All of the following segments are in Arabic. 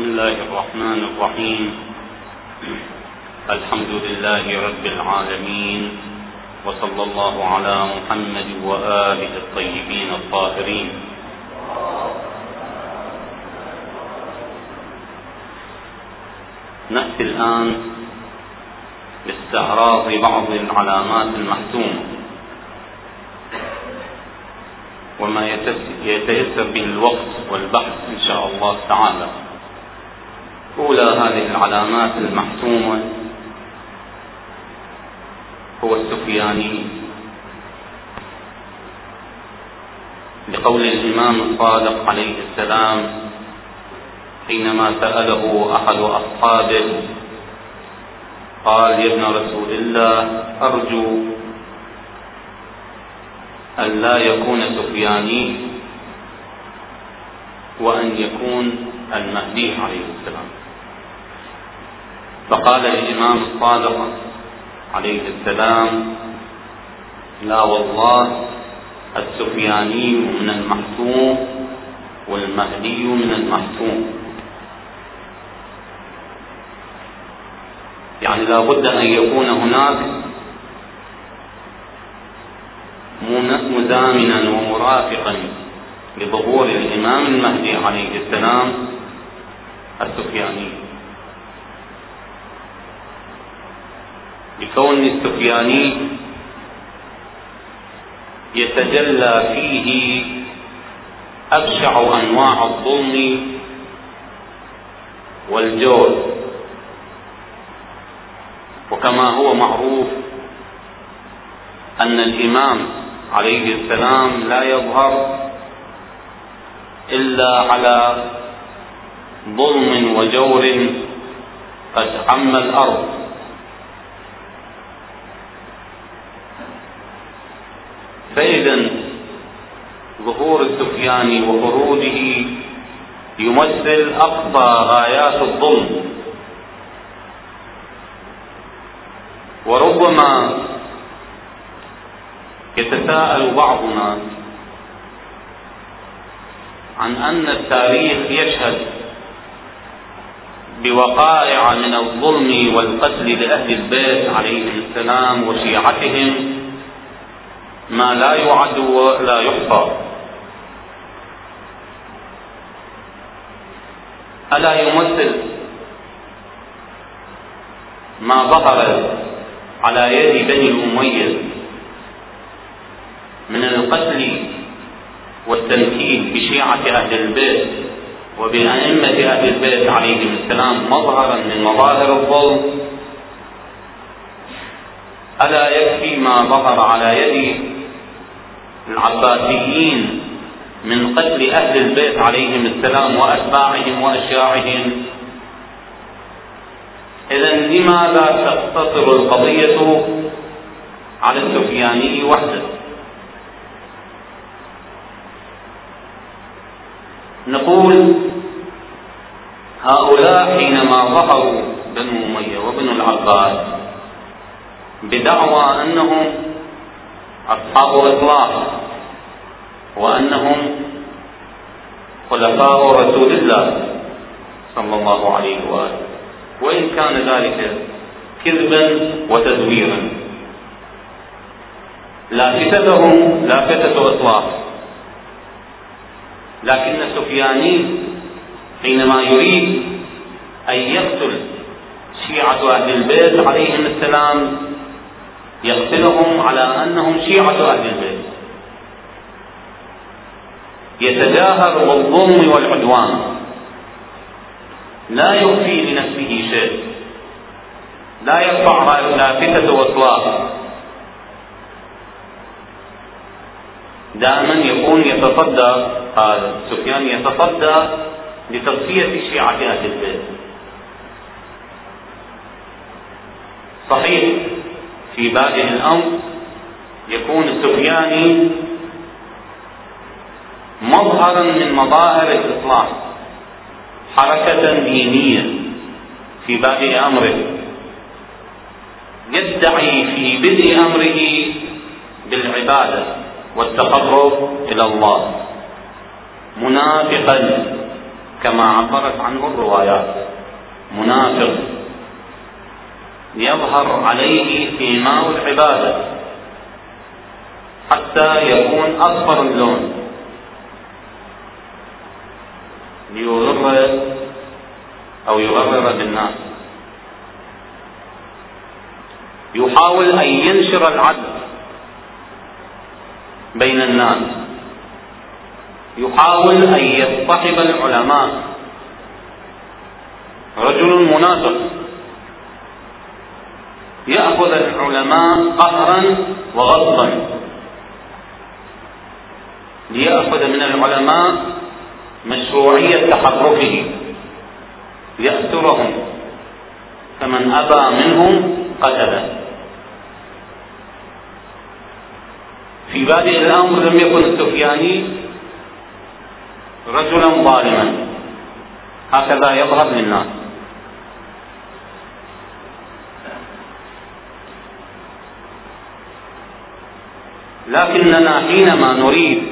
بسم الله الرحمن الرحيم. الحمد لله رب العالمين وصلى الله على محمد وآله الطيبين الطاهرين. نأتي الآن لاستعراض بعض العلامات المحتومة وما يتيسر به الوقت والبحث إن شاء الله تعالى. أولى هذه العلامات المحتومة هو السفياني. لقول الإمام الصادق عليه السلام حينما سأله أحد أصحابه قال يا ابن رسول الله أرجو أن لا يكون سفياني وأن يكون المهدي عليه السلام. فقال الإمام الصادق عليه السلام لا والله السفياني من المحتوم والمهدي من المحتوم يعني لا بد أن يكون هناك مزامنا ومرافقا لظهور الإمام المهدي عليه السلام السفياني. لكون السفياني يتجلى فيه أبشع أنواع الظلم والجور وكما هو معروف أن الإمام عليه السلام لا يظهر إلا على ظلم وجور قد عم الأرض. فإذا ظهور السفياني وخروجه يمثل أقصى غايات الظلم. وربما يتساءل بعضنا عن أن التاريخ يشهد بوقائع من الظلم والقتل لأهل البيت عليهم السلام وشيعتهم ما لا يعد ولا يحصى. ألا يمثل ما ظهر على يد بني الأمية من القتل والتنكيل بشيعة أهل البيت وبأئمة أهل البيت عليهم السلام مظهرا من مظاهر الظلم. ألا يكفي ما ظهر على يد العباسيين من قتل أهل البيت عليهم السلام وأتباعهم وأشياعهم. إذا لماذا تقتصر القضية على السفياني وحده؟ نقول هؤلاء حينما ظهروا بنو أمية وبنو العباس بدعوى أنهم أصحاب إطلاق وأنهم خلفاء رسول الله صلى الله عليه وآله. وإن كان ذلك كذبا وتزويرا. لافتتهم لافتة إطلاق. لكن السفياني حينما يريد أن يقتل شيعة أهل البيت عليهم السلام يقتلهم على أنهم شيعة أهل البيت. يتجاهر بالظلم والعدوان. لا يخفي لنفسه شيء. لا يرفع لافتة إطلاق دائما يكون يتصدى هذا سفيان يتصدى لتصفية شيعة أهل البيت. صحيح في بادئ الأمر يكون السفياني مظهرا من مظاهر الإصلاح حركة دينية في بادئ أمره. يدعي في بدء أمره بالعبادة والتقرب إلى الله. منافقا كما عبرت عنه الروايات. منافق يظهر عليه سيماء العبادة حتى يكون أصفر اللون. ليغر أو يغرر بالناس. يحاول أن ينشر العدل بين الناس. يحاول أن يصطحب العلماء. رجل منافق. يأخذ العلماء قهرا وغصبا ليأخذ من العلماء مشروعية تحركه. يأسرهم فمن أبى منهم قتله. في بادئ الأمر لم يكن السفياني رجلا ظالما. هكذا يظهر للناس. لكننا حينما نريد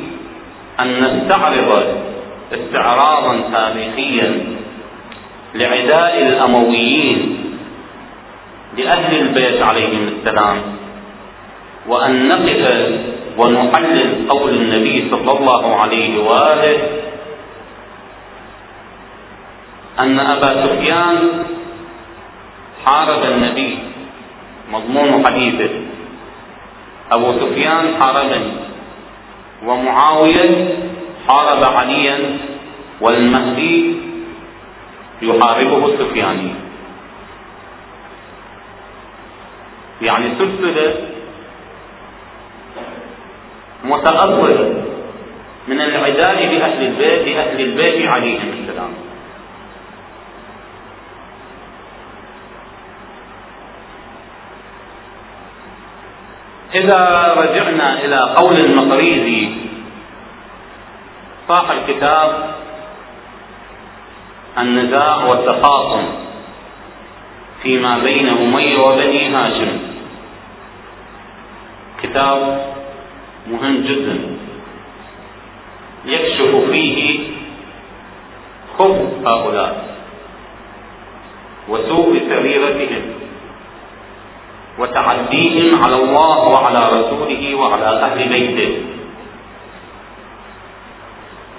أن نستعرض استعراضا تاريخيا لعداء الأمويين لأهل البيت عليهم السلام وأن نقف ونحلل قول النبي صلى الله عليه وآله أن أبا سفيان حارب النبي. مضمون حديثه أبو سفيان حاربني ومعاوية حارب عليا. والمهدي يحاربه السفياني. يعني سلسلة متأصلة من العداء لأهل البيت لأهل البيت عليهم السلام. إذا رجعنا إلى قول المقريزي صاح الكتاب النزاع والتخاصم فيما بين أمية وبني هاشم. كتاب مهم جدا. يكشف فيه خبث هؤلاء وسوء سريرتهم. وتعديهم على الله وعلى رسوله وعلى أهل بيته.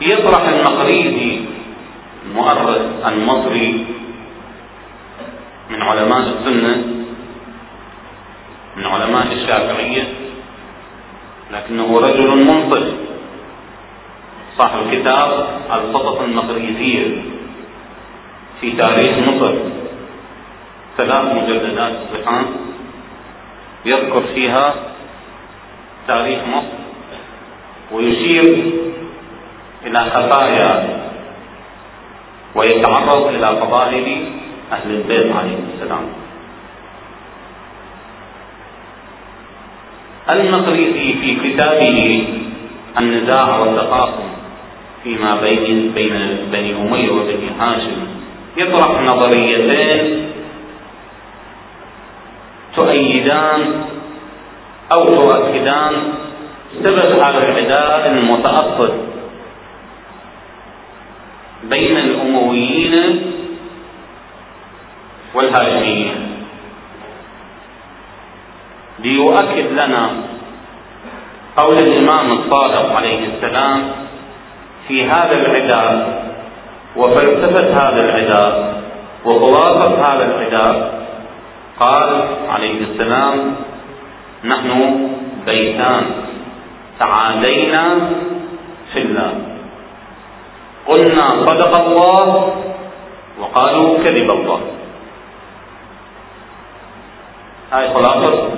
يطرح المقريزي المؤرخ المصري من علماء السنة من علماء الشافعية لكنه رجل منصف. صاحب كتاب الخطط المقريزية في تاريخ مصر. ثلاث مجلدات صحان يذكر فيها تاريخ مصر ويشير إلى خفايا ويتعرض إلى فضائل أهل البيت عليهم السلام. المقريزي في كتابه النزاع والتقاسم فيما بين بين بني أمية وبني هاشم يطرح نظريتين تؤيدان أو تؤكدان سبب هذا العداء المتأصل بين الأمويين والهاشميين. ليؤكد لنا قول الإمام الصادق عليه السلام في هذا العداء وفلسفة هذا العداء وخلاصة هذا العداء قال عليه السلام نحن بيتان تعادينا في الله. قلنا صدق الله وقالوا كذب الله. هاي خلاصة.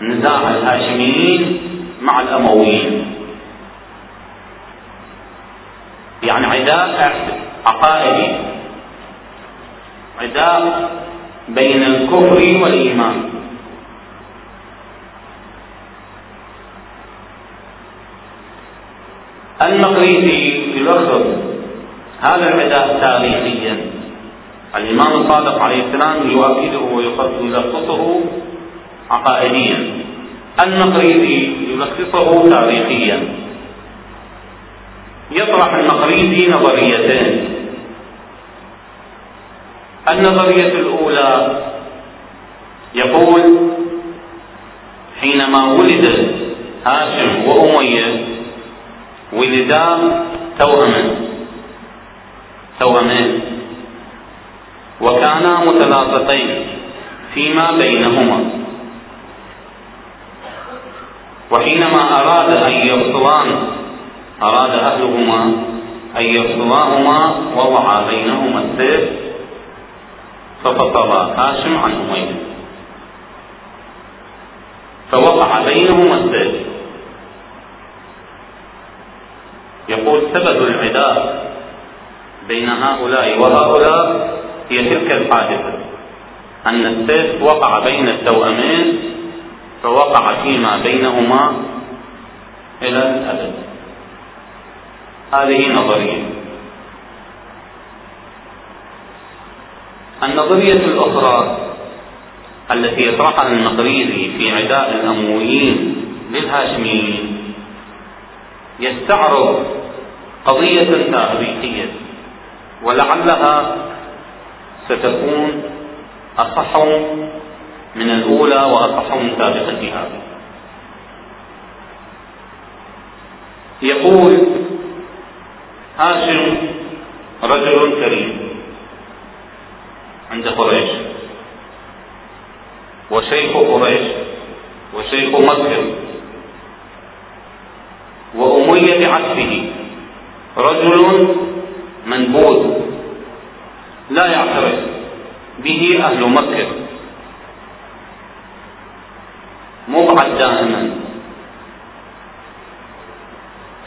نزاع الهاشميين مع الأمويين. يعني عداء عقائدي عداء بين الكفر والإيمان. المقريزي يلخص هذا العداء تاريخيا. الإمام الصادق عليه السلام يؤكده ويلخصه عقائديا. المقريزي يلخصه تاريخيا. يطرح المقريزي نظريتين. النظرية الأولى يقول حينما ولد هاشم وأمية ولدا توأما توأمين وكانا متلاصقين فيما بينهما. وحينما أراد أن يفصلان أراد أهلهما أن يفصلاهما وضع بينهما السيف ففصل هاشم عن أمية فوقع بينهما السيف. يقول سبب العداء بين هؤلاء وهؤلاء هي تلك الحادثة. أن السيف وقع بين التوأمين فوقع فيما بينهما إلى الأبد. هذه نظرية. النظرية الأخرى التي يطرحها المقريزي في عداء الأمويين للهاشميين يستعرض قضية تاريخية ولعلها ستكون أصح من الأولى وأصح من سابقتها. يقول هاشم رجل كريم. عند قريش. وشيخ قريش وشيخ مكة وأمية عكسه. رجل منبوذ لا يعترف به أهل مكة. مبعد دائما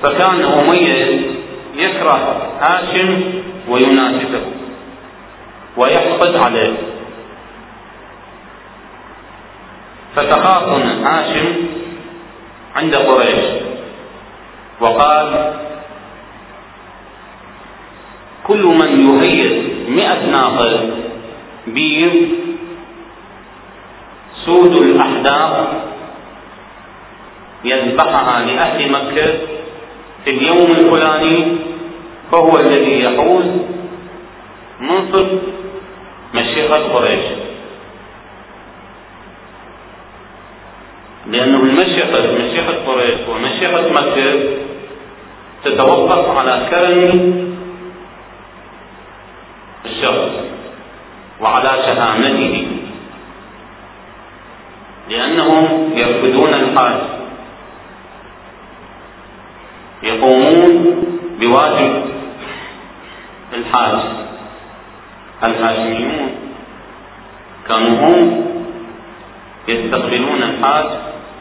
فكان أمية يكره هاشم وينافسه. ويحقد عليه. فتخاصم هاشم عند قريش. وقال كل من يهيئ مئة ناقة بيض سود الأحداث يذبحها لأهل مكة في اليوم الفلاني فهو الذي يحوز منصب مشيخة قريش. لأنه المشيخة مشيخة قريش ومشيخة مكة تتوقف على كرم الشخص وعلى شهامته. لأنهم يرفضون الحاج. يقومون بواجب الحاج. الهاشميون كانوا هم يستقبلون الحاج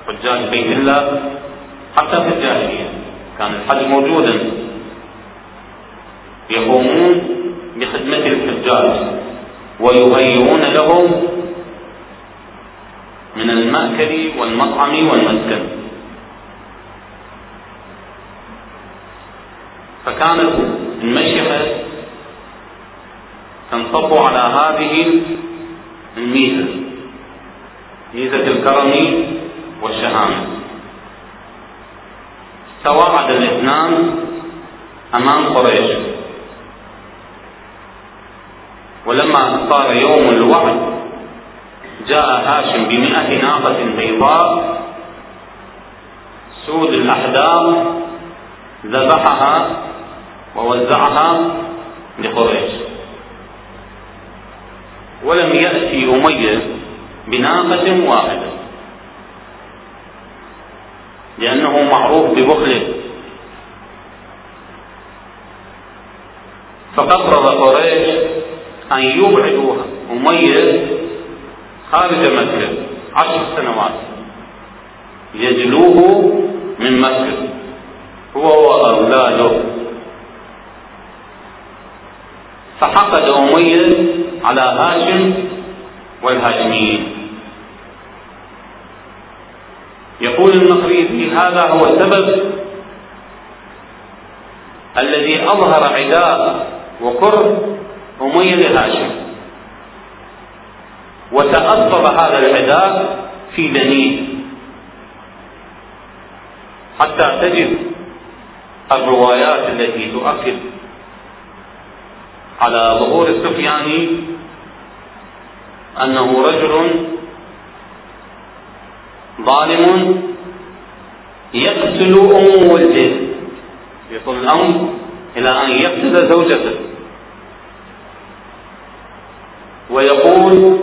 حجاج بيت الله حتى في الجاهلية. كان الحج موجودا. يقومون بخدمة الحجاج ويهيئون لهم من المأكل والمطعم والمسكن. فكانت المشيخة تنصب على هذه الميزة ميزة الكرم والشهامة. تواعد الإثنان أمام قريش. ولما صار يوم الوعد جاء هاشم بمئة ناقة بيضاء. سود الأحداث ذبحها ووزعها لقريش. ولم يأتي أمية بناقة واحدة. لأنه معروف ببخله. فقرر قريش أن يبعدوا أمية خارج مكة عشر سنوات يجلوه من مكة. هو وأولاده. فحقد أمية على هاشم والهاشميين. يقول المقريزي هذا هو السبب الذي أظهر عداء وكره أمية لهاشم وتأثر هذا العداء في بنيه حتى تجد الروايات التي تؤكد على ظهور السفياني أنه رجل ظالم يقتل أم ولده. يصل الأمر إلى أن يقتل زوجته. ويقول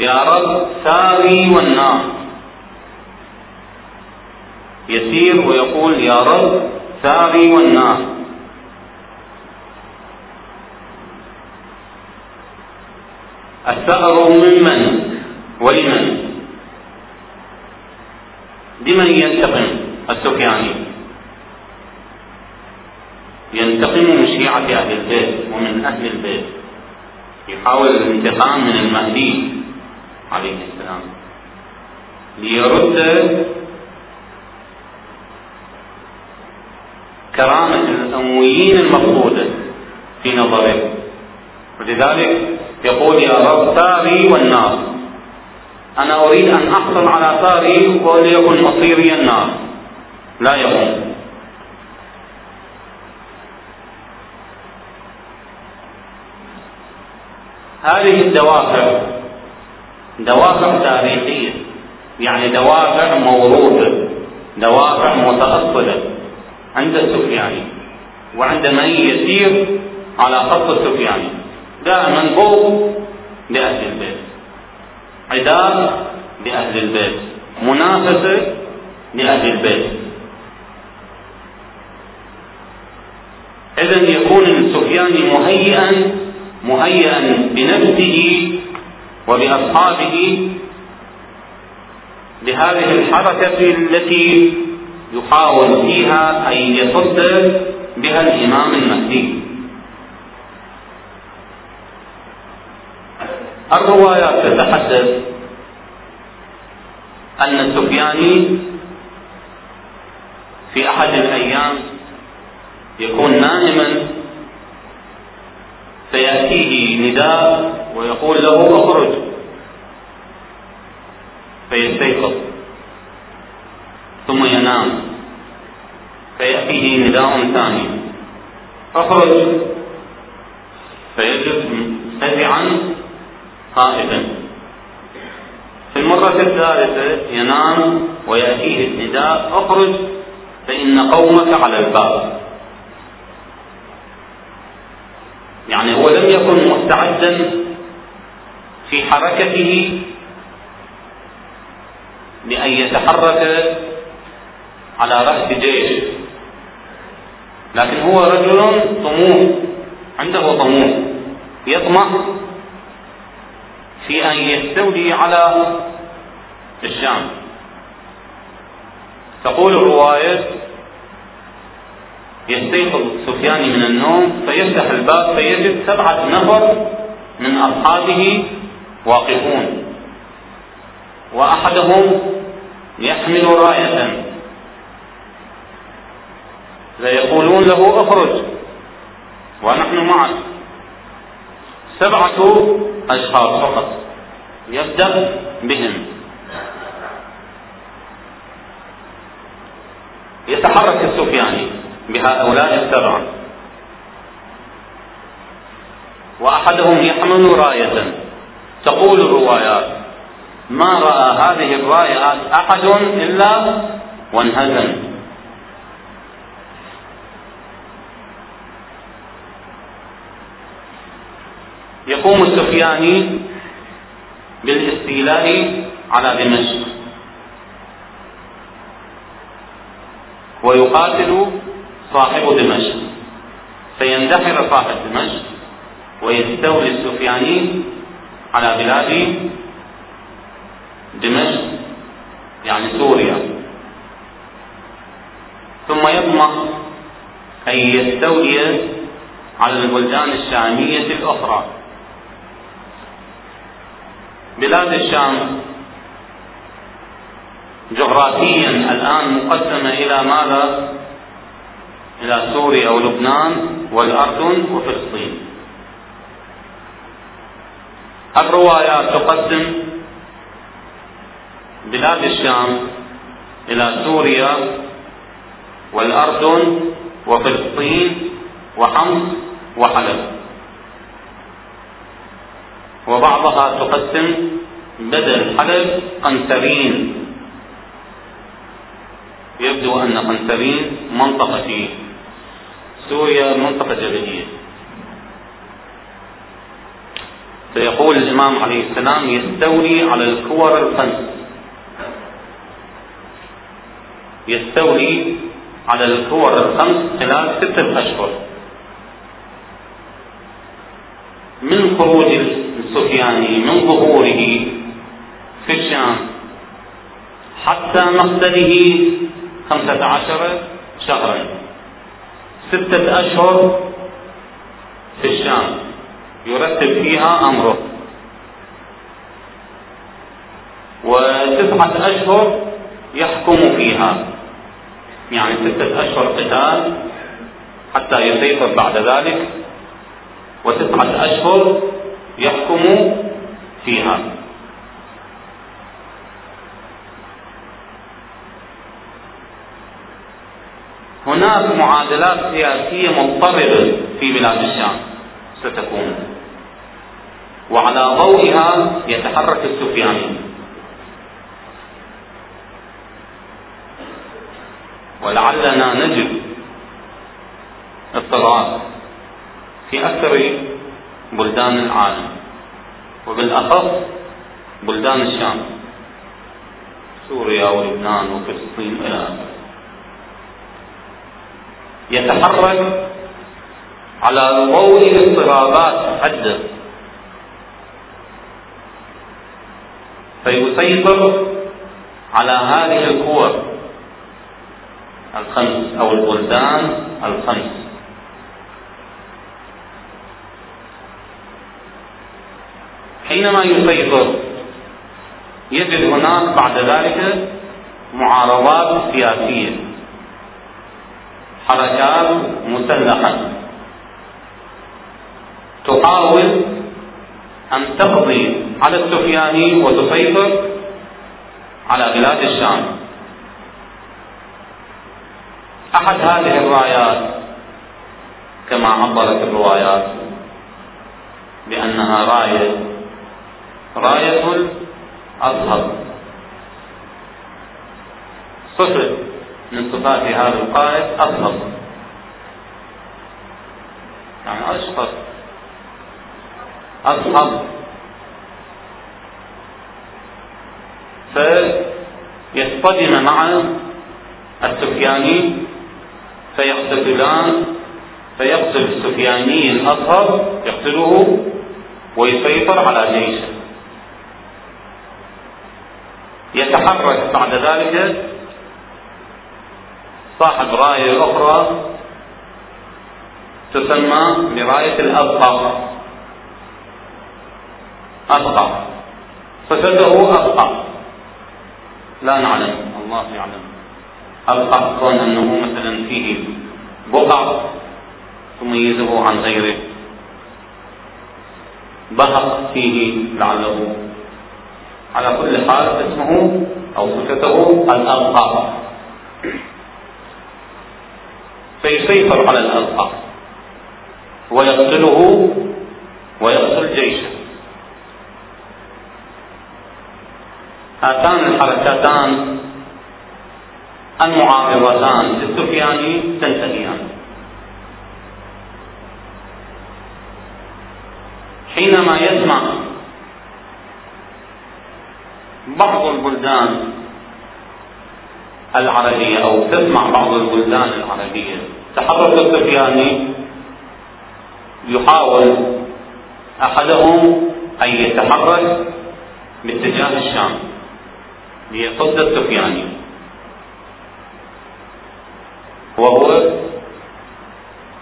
يا رب ساري والنار. يسير ويقول يا رب ساري والنار. الثأر ممن ولمن؟ لمن ينتقم السفياني ينتقم من شيعة أهل البيت ومن أهل البيت. يحاول الانتقام من المهدي عليه السلام. ليرد كرامة الأمويين المفقودة في نظره. ولذلك يقول يا رب ثاري والنار. أنا أريد أن أحصل على ثاري وليكن مصيري النار. لا يقوم. هذه الدوافع. دوافع تاريخية. يعني دوافع موروثة. دوافع متأصلة. عند السفياني وعند من يسير على خط السفياني دائما بغض لأهل البيت. عداء لأهل البيت. منافسة لأهل البيت. إذا يكون السفياني مهيئا مهيئا بنفسه وبأصحابه لهذه الحركة التي يحاول فيها أن يصد بها الإمام المهدي. الروايات تتحدث أن السفياني في أحد الأيام يكون نائما فيأتيه نداء ويقول له اخرج. فيستيقظ. ثم ينام. فيأتيه نداء ثاني. اخرج. فيجلس مستدعا خائفا في المرة الثالثة ينام ويأتيه النداء أخرج فإن قومك على الباب. يعني هو لم يكن مستعدا في حركته لأن يتحرك على رأس جيش. لكن هو رجل طموح عنده طموح. يطمح في أن يستولي على الشام. تقول الرواية يستيقظ سفيان من النوم فيفتح الباب فيجد سبعة نفر من أصحابه واقفون وأحدهم يحمل راية. فيقولون له اخرج ونحن معك. سبعة أشخاص فقط يبدأ بهم. يتحرك السفياني بهؤلاء السبعة وأحدهم يحمل راية. تقول الروايات ما رأى هذه الرايات أحد إلا وانهزم. يقوم السفياني بالاستيلاء على دمشق. ويقاتل صاحب دمشق. فيندحر صاحب دمشق ويستولي السفياني على بلاد دمشق يعني سوريا. ثم يطمح أن يستولي على البلدان الشامية الأخرى. بلاد الشام. جغرافيا الآن مقسمة إلى ماذا؟ إلى سوريا ولبنان والأردن وفلسطين. الروايات تقسم بلاد الشام إلى سوريا والأردن وفلسطين وحمص وحلب. وبعضها تقسم بدل حلب قنسرين يبدو أن قنسرين منطقة في سوريا منطقة جبلية. فيقول الإمام عليه السلام يستولي على الكور الخمس يستولي على الكور الخمس خلال ستة أشهر. من خروج السفياني من ظهوره في الشام. حتى مقتله خمسة عشر شهرا. ستة أشهر في الشام. يرتب فيها أمره. وتسعة أشهر يحكم فيها. يعني ستة أشهر قتال حتى يسيطر بعد ذلك. وتسعة أشهر يحكم فيها. هناك معادلات سياسية مضطربة في بلاد الشام ستكون. وعلى ضوئها يتحرك السفياني ولعلنا نجد اضطراب في أكثر بلدان العالم. وبالأخص بلدان الشام. سوريا ولبنان وفلسطين إلى آخره. يتحرك على ضوء اضطرابات عدة فيسيطر على هذه القوى الخمس أو البلدان الخمس. حينما يسيطر يجد هناك بعد ذلك معارضات سياسية حركات مسلحة تحاول أن تقضي على السفياني وتسيطر على بلاد الشام. أحد هذه الرايات كما عبرت الروايات بأنها رأية راية الأزهر صفة من صفات هذا القائد أزهر يعني أشخص أصحب فيصطدم مع السفياني فيقتتلان فيقتل السفياني الأصهر يقتله ويسيطر على جيشه. يتحرك بعد ذلك صاحب راية أخرى تسمى براية الأبقى أبقى فسده أبقى لا نعلم. الله يعلم. أبقى كون أنه مثلا فيه بقع تميزه عن غيره. بهق فيه لعله على كل حال اسمه أو صفته الأبقى فيسيطر على الأبقى ويقتله ويقتل جيشه. هاتان الحركتان المعارضتان للسفياني تنتهيان. حينما يسمع بعض البلدان العربية أو تسمع بعض البلدان العربية. تحرك السفياني يحاول أحدهم أن يتحرك باتجاه الشام ليصد السفياني. وهو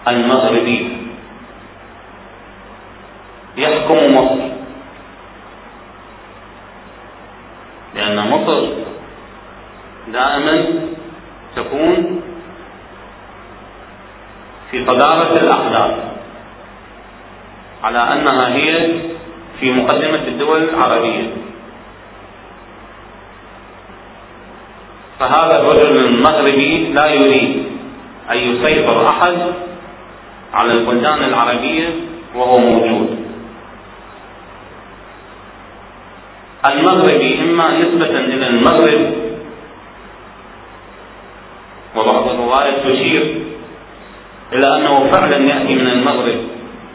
المغربي. يحكم مصر. لأن مصر دائما تكون في صدارة الأحداث على أنها هي في مقدمة الدول العربية. فهذا الرجل المغربي لا يريد أن يسيطر أحد على البلدان العربية وهو موجود. المغربي إما نسبة إلى المغرب وبعض الروايات تشير إلى أنه فعلا يأتي من المغرب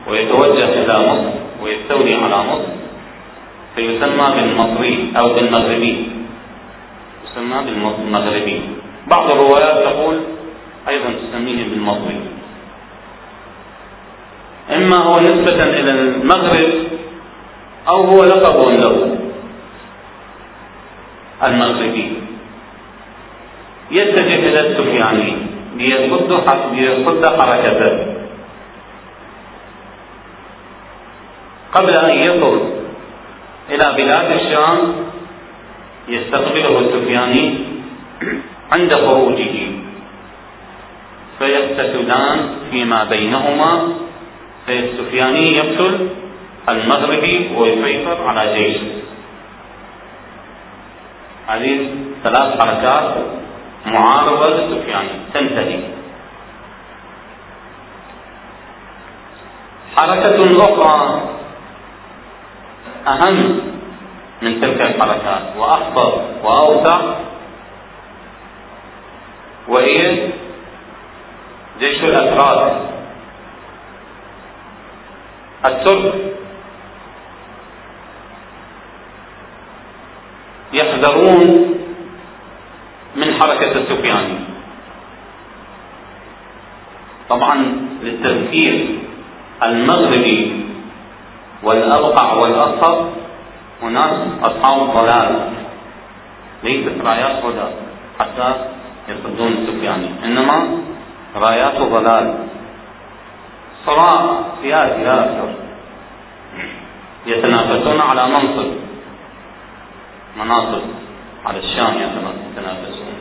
ويتوجه إلى مصر ويستولي على مصر فيسمى بالمصري أو بالمغربي. يسمى بالمغربي. بعض الروايات تقول أيضا تسميه بالمصري. إما هو نسبة إلى المغرب أو هو لقب له. المغربي يتجه إلى السفياني ليصد ليصد حركته. قبل أن يصل إلى بلاد الشام يستقبله السفياني عند خروجه. فيقتتلان فيما بينهما. فالسفياني يقتل المغربي ويسيطر على جيشه. هذه ثلاث حركات معارضة للسفياني تنتهي. حركة أخرى أهم من تلك الحركات وأخطر وأوسع وهي جيش الأتراك. الترك يحذرون من حركة السفياني طبعا للتذكير المغربي والأبقع والأصفر هناك أصحاب ضلال ليست رايات هدى حتى يصدون السفياني إنما رايات ضلال صراع سياسي لا أكثر يتنافسون على منصب. مناصب على الشام يتنافسون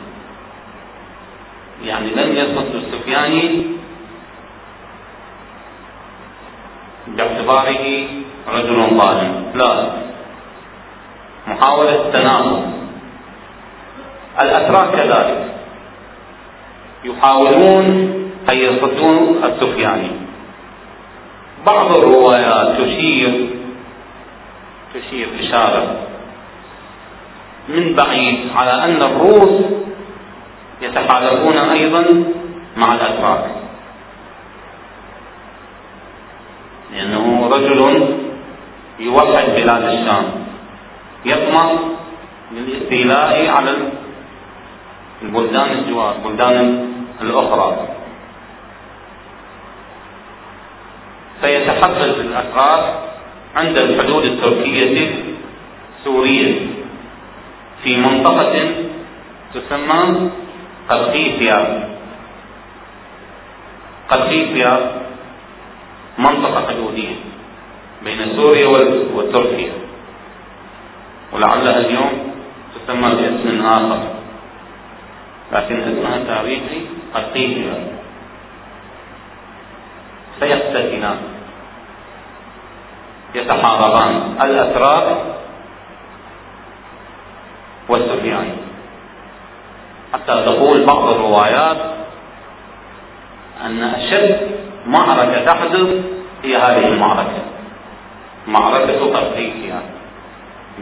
يعني لم يصد السفياني باعتباره رجل ظالم. لا. محاولة تناقض الأتراك كذلك. يحاولون أن يصدوا السفياني. بعض الروايات تشير تشير إشارة من بعيد على أن الروس يتحالفون أيضا مع الأتراك. لأنه رجل يوحد بلاد الشام. يطمع للاستيلاء على البلدان الجوار البلدان الأخرى. فيتحفز الأتراك عند الحدود التركية سورية في منطقة تسمى قرقيسيا قرقيسيا منطقة حدودية بين سوريا وتركيا. ولعلها اليوم تسمى باسم آخر. لكن اسمها التاريخي قرقيسيا سيقتتلان. يتحاربان. الأتراك والسفياني حتى تقول بعض الروايات أن أشد معركة تحدث هي هذه المعركة. معركة قرقيسيا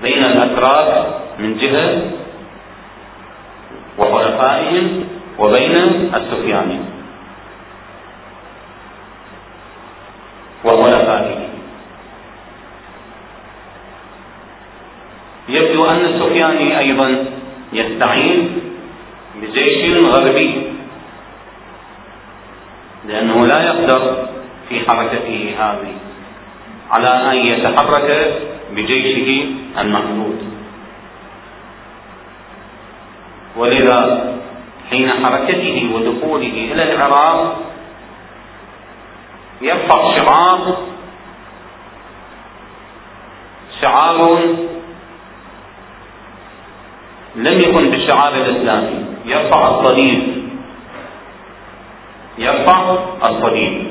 بين الأتراك من جهة وحلفائهم وبين السفياني وحلفائه يبدو أن السفياني أيضا يستعين بجيش غربي لأنه لا يقدر في حركته هذه على أن يتحرك بجيشه المحدود ولذا حين حركته ودخوله إلى العراق يرفع شعار شعار لم يكن بالشعار الإسلامي. يرفع الصليب يرفع الصليب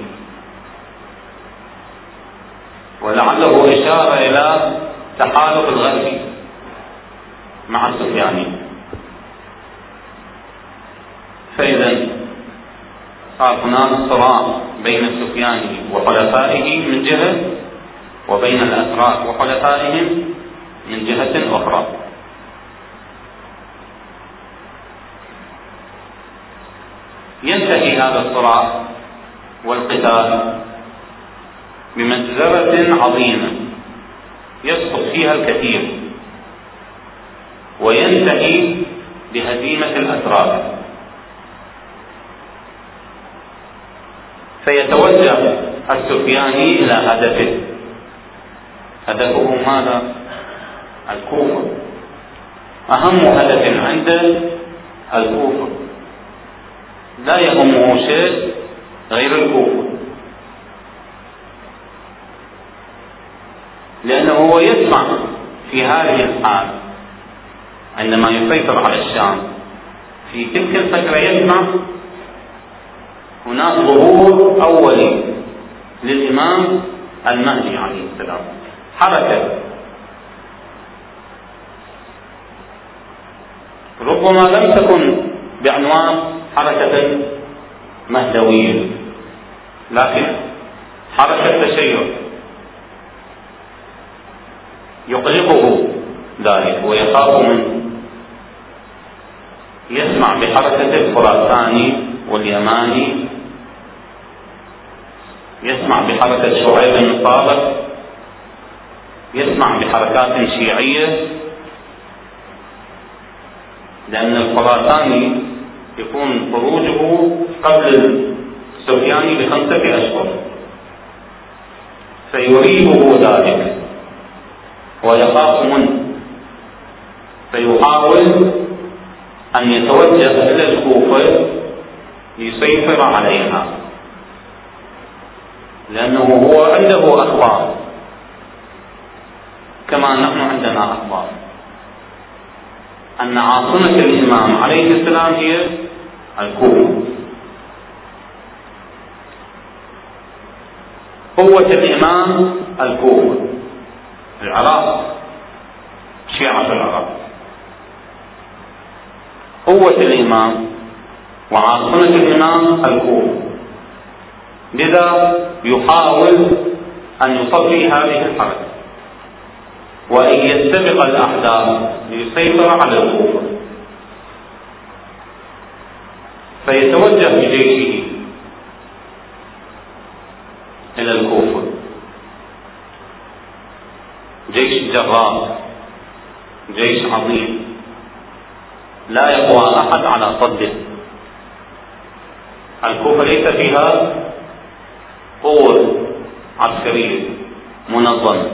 ولعله إشارة إلى تحالف الغرب مع السفياني فإذا صار هناك صراع بين سفيان وحلفائه من جهة وبين الأتراك وحلفائهم من جهة أخرى. ينتهي هذا الصراع والقتال بمجزرة عظيمة يسقط فيها الكثير. وينتهي بهزيمة الأتراك فيتوجه السفياني إلى هدفه. هدفه ماذا؟ الكوفة. أهم هدف عنده الكوفة. لا يهمه شيء غير الكوفة لأنه هو يسمع في هذه الحال. عندما يسيطر على الشام في تلك الفترة يسمع هناك ظهور أولي للإمام المهدي عليه السلام. حركة. ربما لم تكن بعنوان حركة مهدوية. لكن حركة تشيع يقلقه ذلك ويخاف منه. يسمع بحركة الخراساني واليماني. يسمع بحركة شعيب بن طارق يسمع بحركات شيعية. لأن الخراساني يكون خروجه قبل السفياني بخمسة أشهر. فيريبه ذلك. ويخاف منه. فيحاول أن يتوجه إلى الكوفة ليسيطر عليها. لأنه هو عنده أخبار. كما نحن عندنا أخبار. أن عاصمة الإمام عليه السلام هي الكوفة قوة الإمام الكوفة العراق شيعة العراق. قوة الإمام وعاصمة الإمام الكوفة لذا يحاول أن يصفي هذه الحركة. وأن يستبق الأحداث ليسيطر على الكوفة فيتوجه بجيشه إلى الكوفة جيش جراء جيش عظيم. لا يقوى أحد على صده. الكوفة ليس فيها قوة عسكرية منظمة.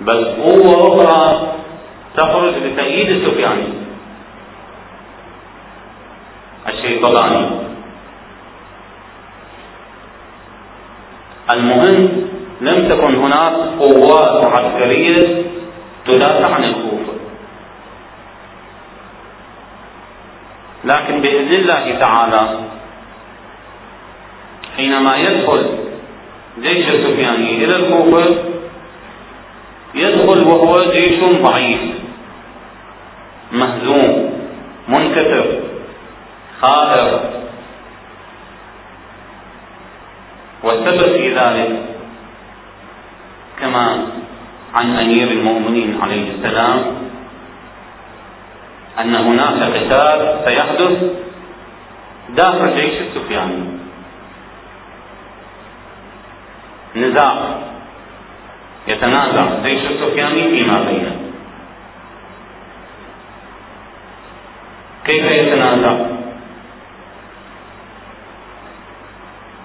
بل قوة أخرى تخرج لتأييد السفياني الشيطاني المهم لم تكن هناك قوات عسكرية تدافع عن الكوفة. لكن بإذن الله تعالى حينما يدخل جيش السفياني إلى الكوفة يدخل وهو جيش ضعيف مهزوم منكسر. خائر والسبب في ذلك كما عن أمير المؤمنين عليه السلام أن هناك قتال سيحدث داخل جيش السفياني نزاع يتنازع جيش السفياني فيما بينه. كيف يتنازع؟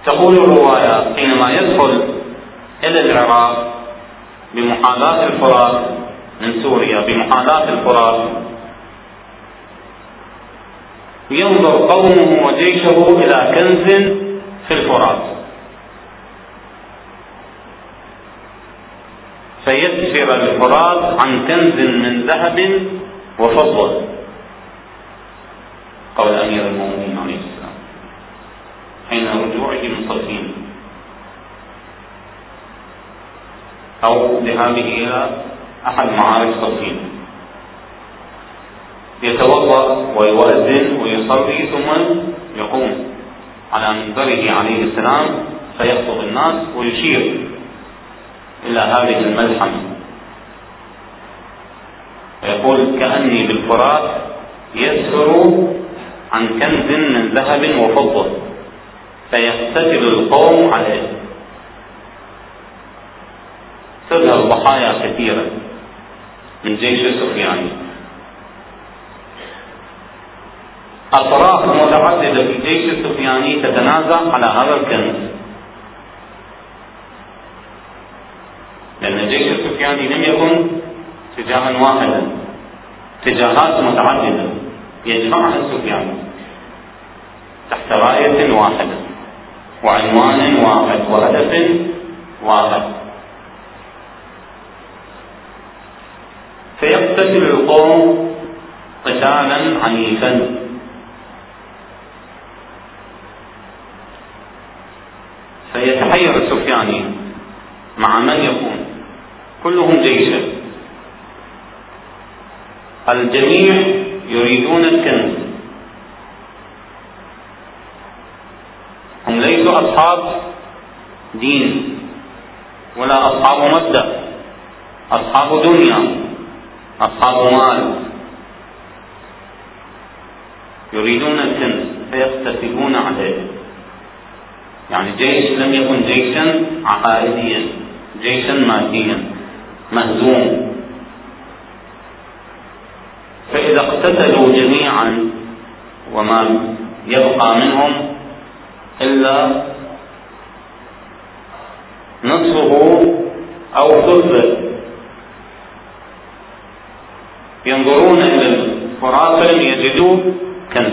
تقول الرواية حينما يدخل إلى العراق بمحاذاة الفرات من سوريا بمحاذاة الفرات ينظر قومه وجيشه إلى كنز في الفرات. فيسفر الفرات عن كنز من ذهب وفضة. قول أمير المؤمنين عليه السلام حين أو ذهابه إلى أحد معارك صفين يتوضأ ويؤذن ويصلي ثم يقوم. على منبره عليه السلام فيخطب الناس ويشير إلى هذه الملحمة ويقول كأني بالفرات يسهر عن كنز من ذهب وفضة. فيقتتل القوم عليه. تظهر ضحايا كثيرة من جيش سفيان أطراف متعددة في الجيش السفياني تتنازع على هذا الكنز. لأن الجيش السفياني لم يكن اتجاها واحدا. اتجاهات متعددة. يجمعها السفياني تحت راية واحدة. وعنوان واحد. وهدف واحد. فيقتتل القوم قتالا عنيفا. فيتحير السفياني مع من يكون كلهم جيشا. الجميع يريدون الكنز. هم ليسوا أصحاب دين ولا أصحاب مبدا أصحاب دنيا. أصحاب مال يريدون الكنز فيقتتلون عليه. يعني جيش لم يكن جيشا عقائديا جيشا ماديا مهزوم. فإذا اقتتلوا جميعا وما يبقى منهم إلا نصفه أو ثلثه ينظرون إلى الفرات فلم يجدوا كنز.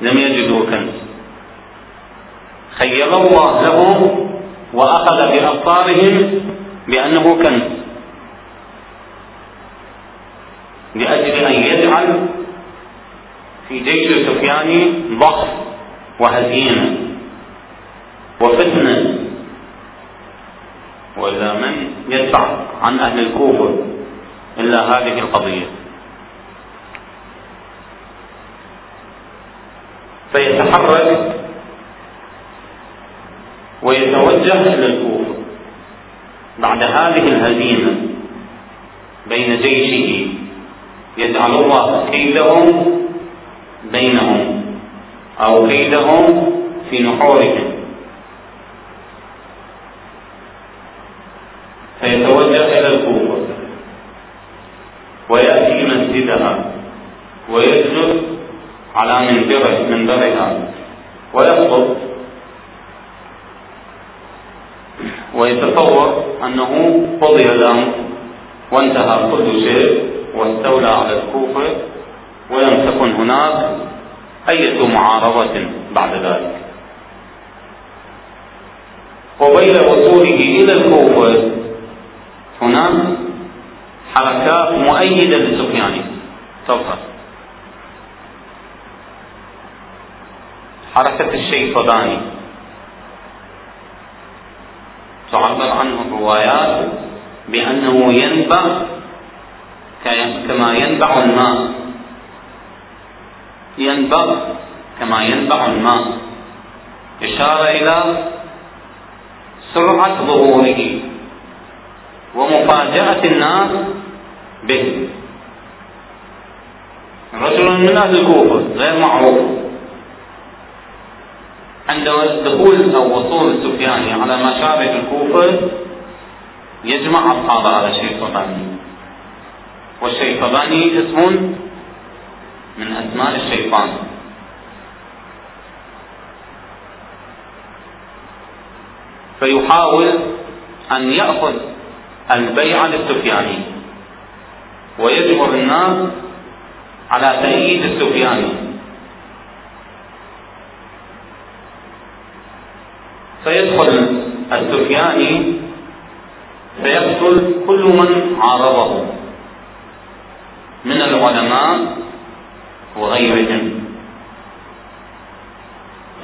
لم يجدوا كنز. خير الله لهم وأخذ بأبصارهم بأنه كنز. لأجل أن يجعل في جيش السفياني ضعف وهزيمة وفتنة. وإذا من يدفع عن أهل الكوفة إلا هذه القضية فيتحرك ويتوجه إلى الكوفة بعد هذه الهزيمة بين جيشه يجعل الله كيدهم بينهم أو كيدهم في نحورهم فيتوجه إلى الكوفة ويأتي مسجدها ويسجد على منبره منبرها ويخطب. ويتصور أنه قضي الأمر وانتهى كل شيء واستولى على الكوفة ولم تكن هناك أية معارضة بعد ذلك. قبيل وصوله إلى الكوفة هناك حركات مؤيدة لسفيان تظهر حركة الشيطاني تعبر عنه الروايات بأنه ينبع كما ينبع الماء. ينبع كما ينبع الماء. إشارة إلى سرعة ظهوره ومفاجأة الناس به. رجل من أهل الكوفة غير معروف. عند دخول أو وصول السفياني على مشارف الكوفة يجمع أصحاب هذا الشيطاني والشيطاني اسم من أسماء الشيطان. فيحاول أن يأخذ البيع للسفياني ويجبر الناس على تأييد السفياني فيدخل السفياني فيقتل كل من عارضه من العلماء وغيرهم.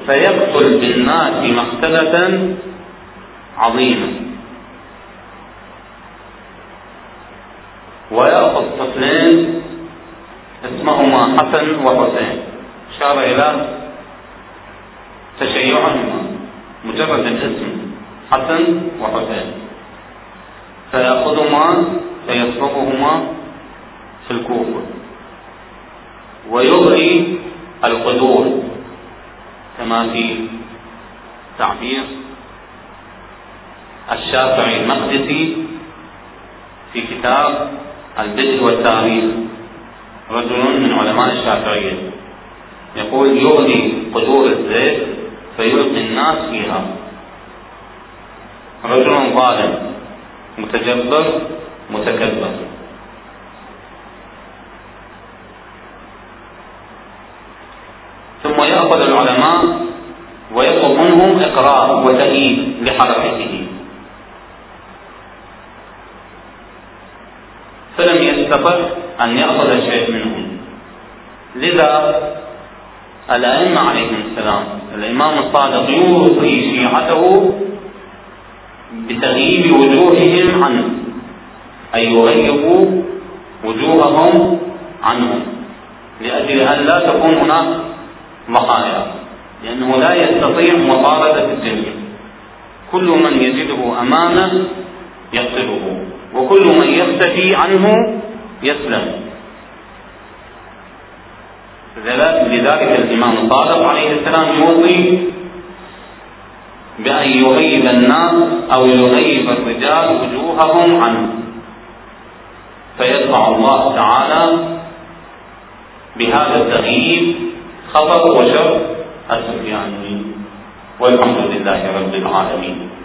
فيقتل بالناس مقتلة عظيمة. ويأخذ طفلين اسمهما حسن وحسين. أشار إلى تشيعهما مجرد الاسم حسن وحسين. فيأخذهما فيسبقهما في الكوفة ويغري القدور كما في تعبير الشافعي المقدسي في كتاب البدء والتاريخ رجل من علماء الشافعية يقول يغني قدور الزيت فيلقي الناس فيها. رجل ظالم متجبر متكبر. ثم يأخذ العلماء ويطلب منهم إقرار وتأييد لحركته. يستطع أن يأخذ شيء منهم. لذا الأئمة عليهم السلام الإمام الصادق يوصي شيعته بتغييب وجوههم عنه أي يغيبوا وجوههم عنهم لأجل أن لا تكون هناك ضحايا لأنه لا يستطيع مطاردة الجميع. كل من يجده أمامه يقتله وكل من يختفي عنه يسلم. لذلك الإمام الصادق عليه السلام يوصي بأن يغيب الناس أو يغيب الرجال وجوههم عنه. فيدفع الله تعالى بهذا التغييب خطر وشر السفياني والحمد لله رب العالمين.